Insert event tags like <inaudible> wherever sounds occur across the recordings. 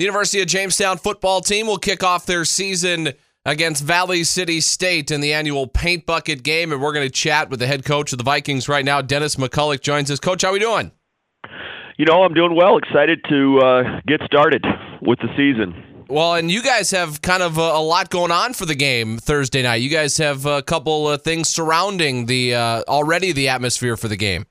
The University of Jamestown football team will kick off their season against Valley City State in the annual Paint Bucket game, and we're going to chat with the head coach of the Vikings right now. Dennis McCulloch joins us. Coach, how are we doing? You know, I'm doing well. Excited to uh, get started with the season. Well, and you guys have kind of a, a, lot going on for the game Thursday night. You guys have a couple of things surrounding the uh, already the atmosphere for the game.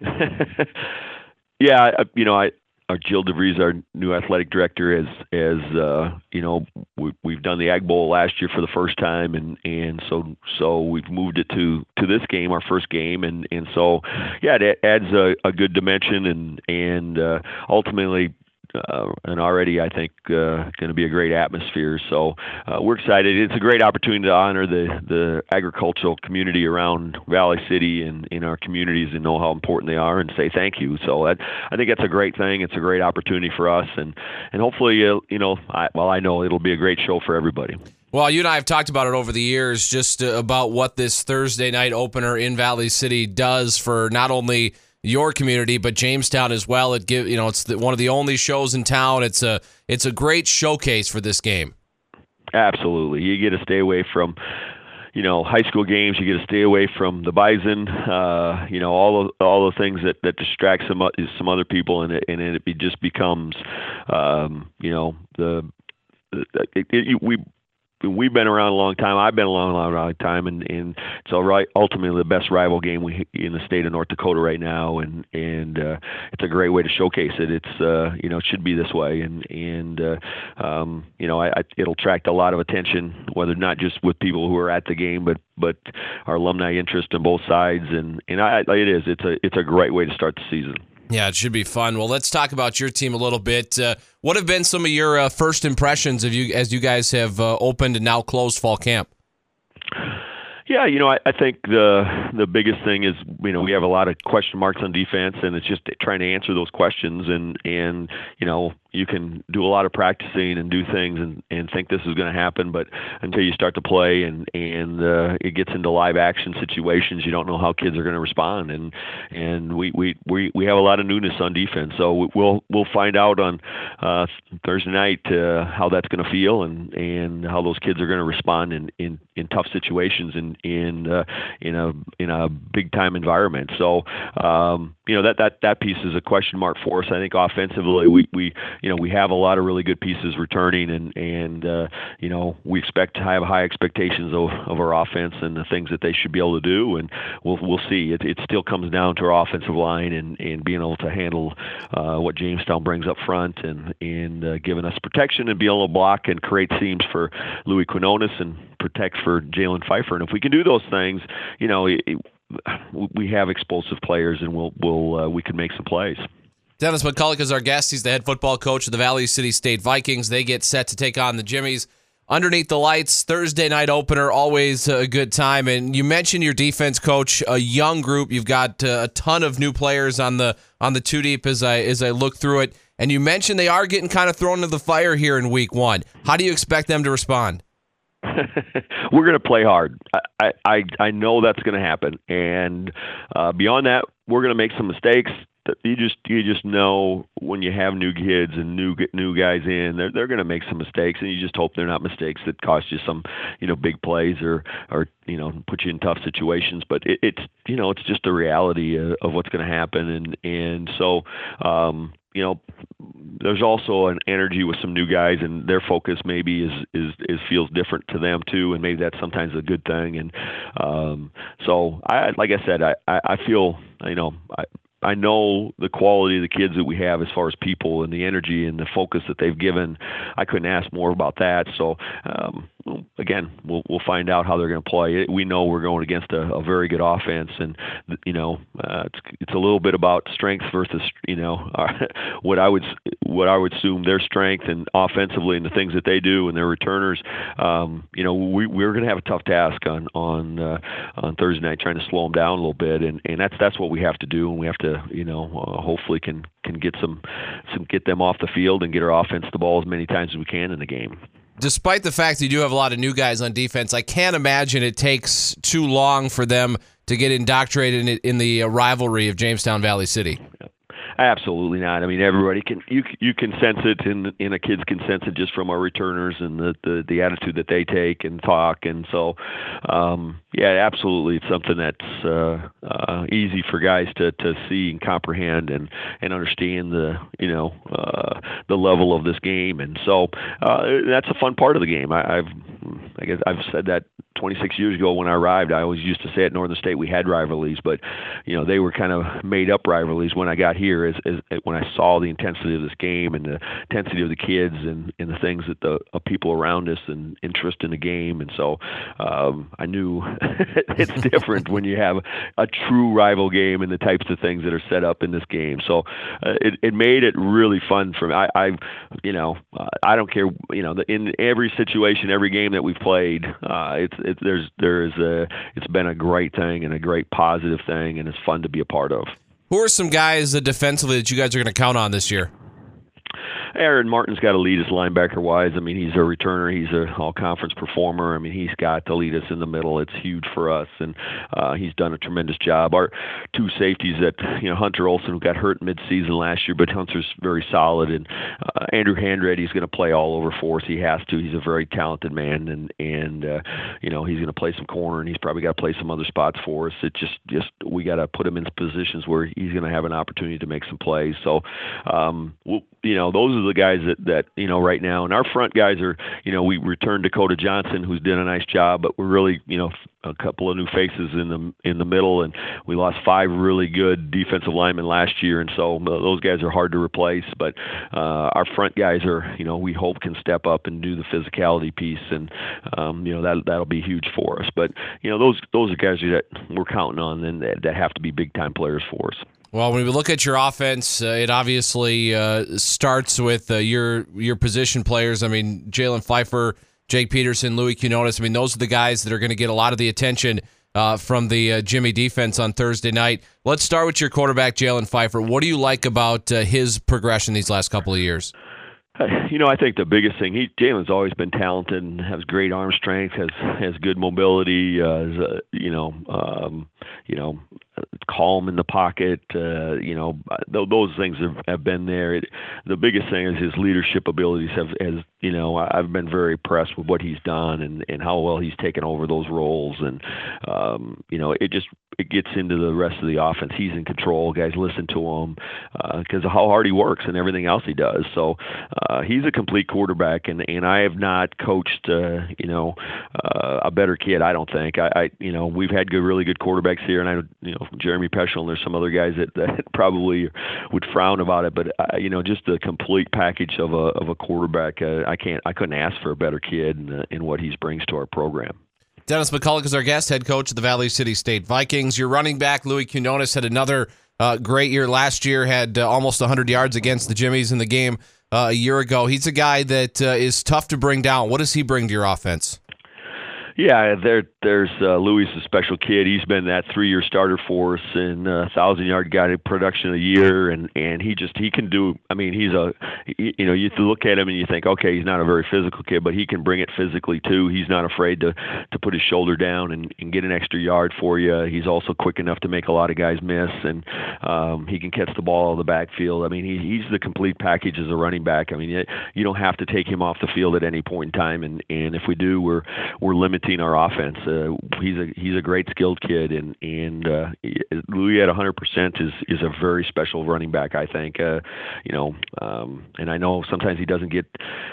<laughs> yeah, you know, I Jill DeVries, our new athletic director, has as uh, you know we, we've done the Ag Bowl last year for the first time, and and so so we've moved it to to this game, our first game, and and so yeah, it adds a, a good dimension, and and uh, ultimately uh, and already I think uh, going to be a great atmosphere. So uh, we're excited. It's a great opportunity to honor the the agricultural community around Valley City and in our communities and know how important they are and say thank you. So that, I think that's a great thing. It's a great opportunity for us and and hopefully uh, you know I, well I know it'll be a great show for everybody. Well, you and I have talked about it over the years, just uh, about what this Thursday night opener in Valley City does for not only your community, but Jamestown as well. It give you know it's the, one of the only shows in town. It's a it's a great showcase for this game. Absolutely, you get to stay away from you know high school games. You get to stay away from the Bison. Uh, you know all the all the things that that distract some some other people, and it and it just becomes um, you know the it, it, we we've been around a long time. I've been around a long, long time, and and so right ultimately the best rival game we in the state of North Dakota right now, and and uh, it's a great way to showcase it. It's uh, you know it should be this way, and and uh, um, you know I, I, it'll attract a lot of attention, whether not just with people who are at the game, but but our alumni interest on both sides, and and I, it is it's a it's a great way to start the season. Yeah, it should be fun. Well, let's talk about your team a little bit. Uh, what have been some of your uh, first impressions of you as you guys have uh, opened and now closed fall camp? Yeah, you know, I, I think the the biggest thing is you know we have a lot of question marks on defense, and it's just trying to answer those questions. And and you know you can do a lot of practicing and do things and, and think this is going to happen, but until you start to play and and uh, it gets into live action situations, you don't know how kids are going to respond. And and we, we we we have a lot of newness on defense, so we'll we'll find out on uh, Thursday night uh, how that's going to feel and and how those kids are going to respond in, in in tough situations in in uh, in a in a big time environment. So um, you know that that that piece is a question mark for us. I think offensively we we you know we have a lot of really good pieces returning, and and uh, you know we expect to have high expectations of, of our offense and the things that they should be able to do, and we'll we'll see. It, it still comes down to our offensive line and and being able to handle uh, what Jamestown brings up front, and and uh, giving us protection and being able to block and create seams for Louis Quinones and protect for Jalen Pfeiffer. And if we can do those things, you know. It, we have explosive players, and we'll we'll uh, we can make some plays. Dennis McCulloch is our guest. He's the head football coach of the Valley City State Vikings. They get set to take on the Jimmies underneath the lights. Thursday night opener, always a good time. And you mentioned your defense coach, a young group. You've got uh, a ton of new players on the on the two deep as I as I look through it. And you mentioned they are getting kind of thrown into the fire here in week one. How do you expect them to respond? <laughs> We're going to play hard. I, I I know that's going to happen, and uh, beyond that, we're going to make some mistakes you just you just know when you have new kids and new new guys in, they're they're going to make some mistakes, and you just hope they're not mistakes that cost you some you know big plays or or you know put you in tough situations. But it, it's you know it's just the reality of, of what's going to happen, and and so um, you know there's also an energy with some new guys and their focus maybe is is is feels different to them too and maybe that's sometimes a good thing and um so i like i said i i feel you know I, I know the quality of the kids that we have as far as people and the energy and the focus that they've given. I couldn't ask more about that. So, um, again, we'll we'll find out how they're going to play. We know we're going against a, a very good offense, and you know, uh, it's it's a little bit about strength versus you know <laughs> what I would what I would assume their strength and offensively and the things that they do and their returners. Um, you know, we we're going to have a tough task on on uh, on Thursday night trying to slow them down a little bit, and and that's that's what we have to do, and we have to you know uh, hopefully can can get some some get them off the field and get our offense the ball as many times as we can in the game. Despite the fact that you do have a lot of new guys on defense, I can't imagine it takes too long for them to get indoctrinated in, the rivalry of Jamestown Valley City. Absolutely not. I mean, everybody can you you can sense it, and and a kids can sense it just from our returners and the the, the attitude that they take and talk, and so um, yeah, absolutely, it's something that's uh, uh, easy for guys to to see and comprehend and and understand the you know uh, the level of this game, and so uh, that's a fun part of the game. I, I've I guess I've said that 26 years ago when I arrived. I always used to say at Northern State we had rivalries, but you know they were kind of made up rivalries when I got here. As, when I saw the intensity of this game and the intensity of the kids and, and the things that the uh, people around us and interest in the game, and so um, I knew <laughs> it's different when you have a true rival game and the types of things that are set up in this game. So uh, it it made it really fun for me. I, I you know uh, I don't care you know in every situation, every game that we've played, uh, it's it, there's there's a it's been a great thing and a great positive thing, and it's fun to be a part of. Who are some guys uh, defensively that you guys are going to count on this year? Aaron Martin's got to lead us linebacker wise. I mean, he's a returner. He's a all conference performer. I mean, he's got to lead us in the middle. It's huge for us, and uh, he's done a tremendous job. Our two safeties that you know Hunter Olson, who got hurt midseason last year, but Hunter's very solid, and uh, Andrew Handready is going to play all over for us. He has to. He's a very talented man, and and uh, you know he's going to play some corner, and he's probably got to play some other spots for us. It just just we got to put him in positions where he's going to have an opportunity to make some plays. So, um, we'll, you know, those are the guys that that you know right now. And our front guys are, you know, we returned Dakota Johnson, who's done a nice job, but we're really, you know, a couple of new faces in the in the middle, and we lost five really good defensive linemen last year, and so those guys are hard to replace. But uh, our front guys are, you know, we hope can step up and do the physicality piece, and um, you know that that'll be huge for us. But you know, those those are guys that we're counting on, and that have to be big time players for us. Well, when we look at your offense, uh, it obviously uh, starts with uh, your your position players. I mean, Jalen Pfeiffer, Jake Peterson, Louis Quinones. I mean, those are the guys that are going to get a lot of the attention uh, from the uh, Jimmy defense on Thursday night. Let's start with your quarterback, Jalen Pfeiffer. What do you like about uh, his progression these last couple of years? You know, I think the biggest thing he Jalen's always been talented and has great arm strength, has has good mobility, uh, you know, um, you know, calm in the pocket. Uh, you know, th- those things have, have been there. It, the biggest thing is his leadership abilities. Have, has you know, I've been very impressed with what he's done and and how well he's taken over those roles. And um, you know, it just it gets into the rest of the offense. He's in control. Guys listen to him because uh, of how hard he works and everything else he does. So uh, he's a complete quarterback, and and I have not coached uh, you know uh, a better kid. I don't think. I, I you know we've had good, really good quarterbacks here, and I you know Jeremy Peschel and there's some other guys that, that <laughs> probably would frown about it, but uh, you know just the complete package of a of a quarterback. Uh, I can't I couldn't ask for a better kid in, in what he brings to our program. Dennis McCulloch is our guest, head coach of the Valley City State Vikings. Your running back, Louis Quinones, had another uh, great year last year, had uh, almost 100 yards against the Jimmies in the game uh, a year ago. He's a guy that uh, is tough to bring down. What does he bring to your offense? Yeah, there, there's uh, Louis, a special kid. He's been that three-year starter for us and uh, thousand-yard guy production a year, and and he just he can do. I mean, he's a you know you look at him and you think, okay, he's not a very physical kid, but he can bring it physically too. He's not afraid to to put his shoulder down and, and get an extra yard for you. He's also quick enough to make a lot of guys miss, and um, he can catch the ball out of the backfield. I mean, he, he's the complete package as a running back. I mean, you you don't have to take him off the field at any point in time, and and if we do, we're we're limiting our offense. Uh, he's a he's a great skilled kid, and and uh, Louis at 100 percent is is a very special running back. I think, uh, you know, um, and I know sometimes he doesn't get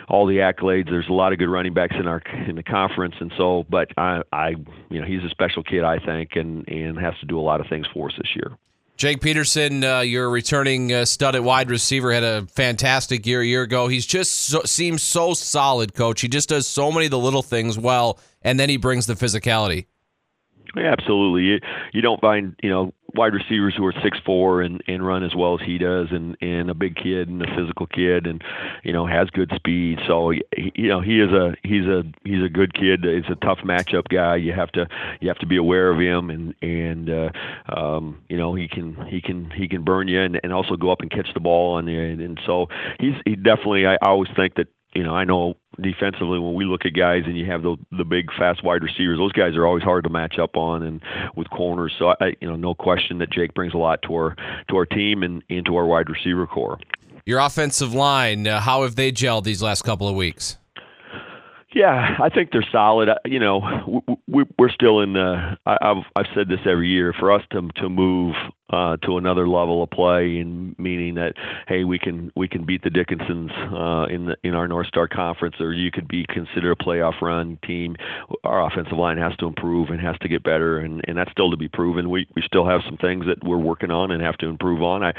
all the accolades. There's a lot of good running backs in our in the conference, and so, but I I you know he's a special kid, I think, and and has to do a lot of things for us this year. Jake Peterson, uh, your returning uh, stud at wide receiver, had a fantastic year a year ago. He's just so, seems so solid, coach. He just does so many of the little things well, and then he brings the physicality. Yeah, absolutely. You, you don't find you know wide receivers who are six four and and run as well as he does, and and a big kid and a physical kid, and you know has good speed. So you know he is a he's a he's a good kid. He's a tough matchup guy. You have to you have to be aware of him, and and uh, um, you know he can he can he can burn you, and, and also go up and catch the ball, and and, and so he's he definitely. I always think that you know, I know defensively, when we look at guys and you have the the big, fast wide receivers, those guys are always hard to match up on, and with corners. So I, you know, no question that Jake brings a lot to our to our team and into our wide receiver corps. Your offensive line, uh, how have they gelled these last couple of weeks? Yeah, I think they're solid. You know, we, we're still in the. I've I've said this every year. For us to to move uh, to another level of play, and meaning that hey, we can we can beat the Dickinsons uh, in the in our North Star Conference, or you could be considered a playoff run team. Our offensive line has to improve and has to get better, and, and that's still to be proven. We we still have some things that we're working on and have to improve on. I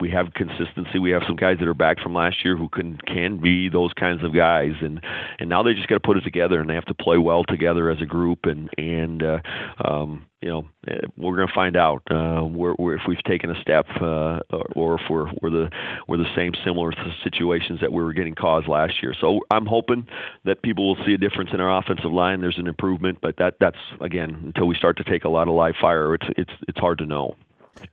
we have consistency. We have some guys that are back from last year who can can be those kinds of guys, and and now they just got to put it together and they have to play well together as a group, and and uh, um, you know, eh, we're going to find out uh, where, where if we've taken a step uh, or if we're, we're the we're the same similar situations that we were getting caused last year. So I'm hoping that people will see a difference in our offensive line. There's an improvement, but that that's again until we start to take a lot of live fire, it's it's it's hard to know.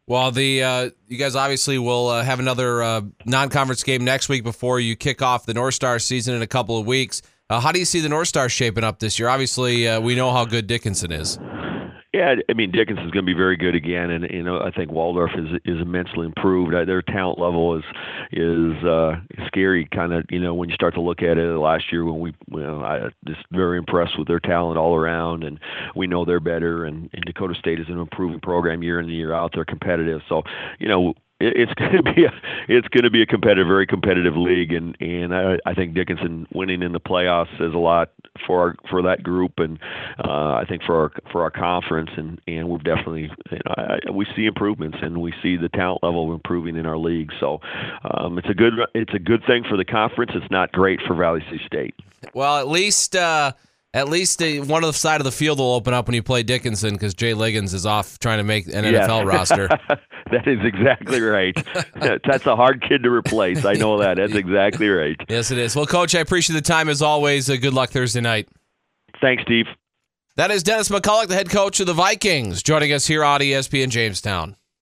Well, the uh, you guys obviously will uh, have another uh, non-conference game next week before you kick off the North Star season in a couple of weeks. Uh, how do you see the North Star shaping up this year? Obviously, uh, we know how good Dickinson is. Yeah, I mean Dickinson's going to be very good again, and you know I think Waldorf is is immensely improved. Their talent level is is uh, scary, kind of you know when you start to look at it. Last year when we, you know, I just very impressed with their talent all around, and we know they're better. And, and Dakota State is an improving program year in and year out. They're competitive, so you know it's <laughs> going to be a it's going to be a competitive, very competitive league, and and I, I think Dickinson winning in the playoffs says a lot for our for that group, and uh, I think for our for our conference, and and we've definitely you know, I, we see improvements, and we see the talent level improving in our league. So um, it's a good it's a good thing for the conference. It's not great for Valley City State. Well, at least. Uh at least one of the side of the field will open up when you play Dickinson because Jay Liggins is off trying to make an yeah. NFL roster. <laughs> <laughs> that is exactly right. <laughs> That's a hard kid to replace. I know that. That's <laughs> exactly right. Yes, it is. Well, Coach, I appreciate the time as always. Uh, good luck Thursday night. Thanks, Steve. That is Dennis McCulloch, the head coach of the Vikings, joining us here on ESPN Jamestown.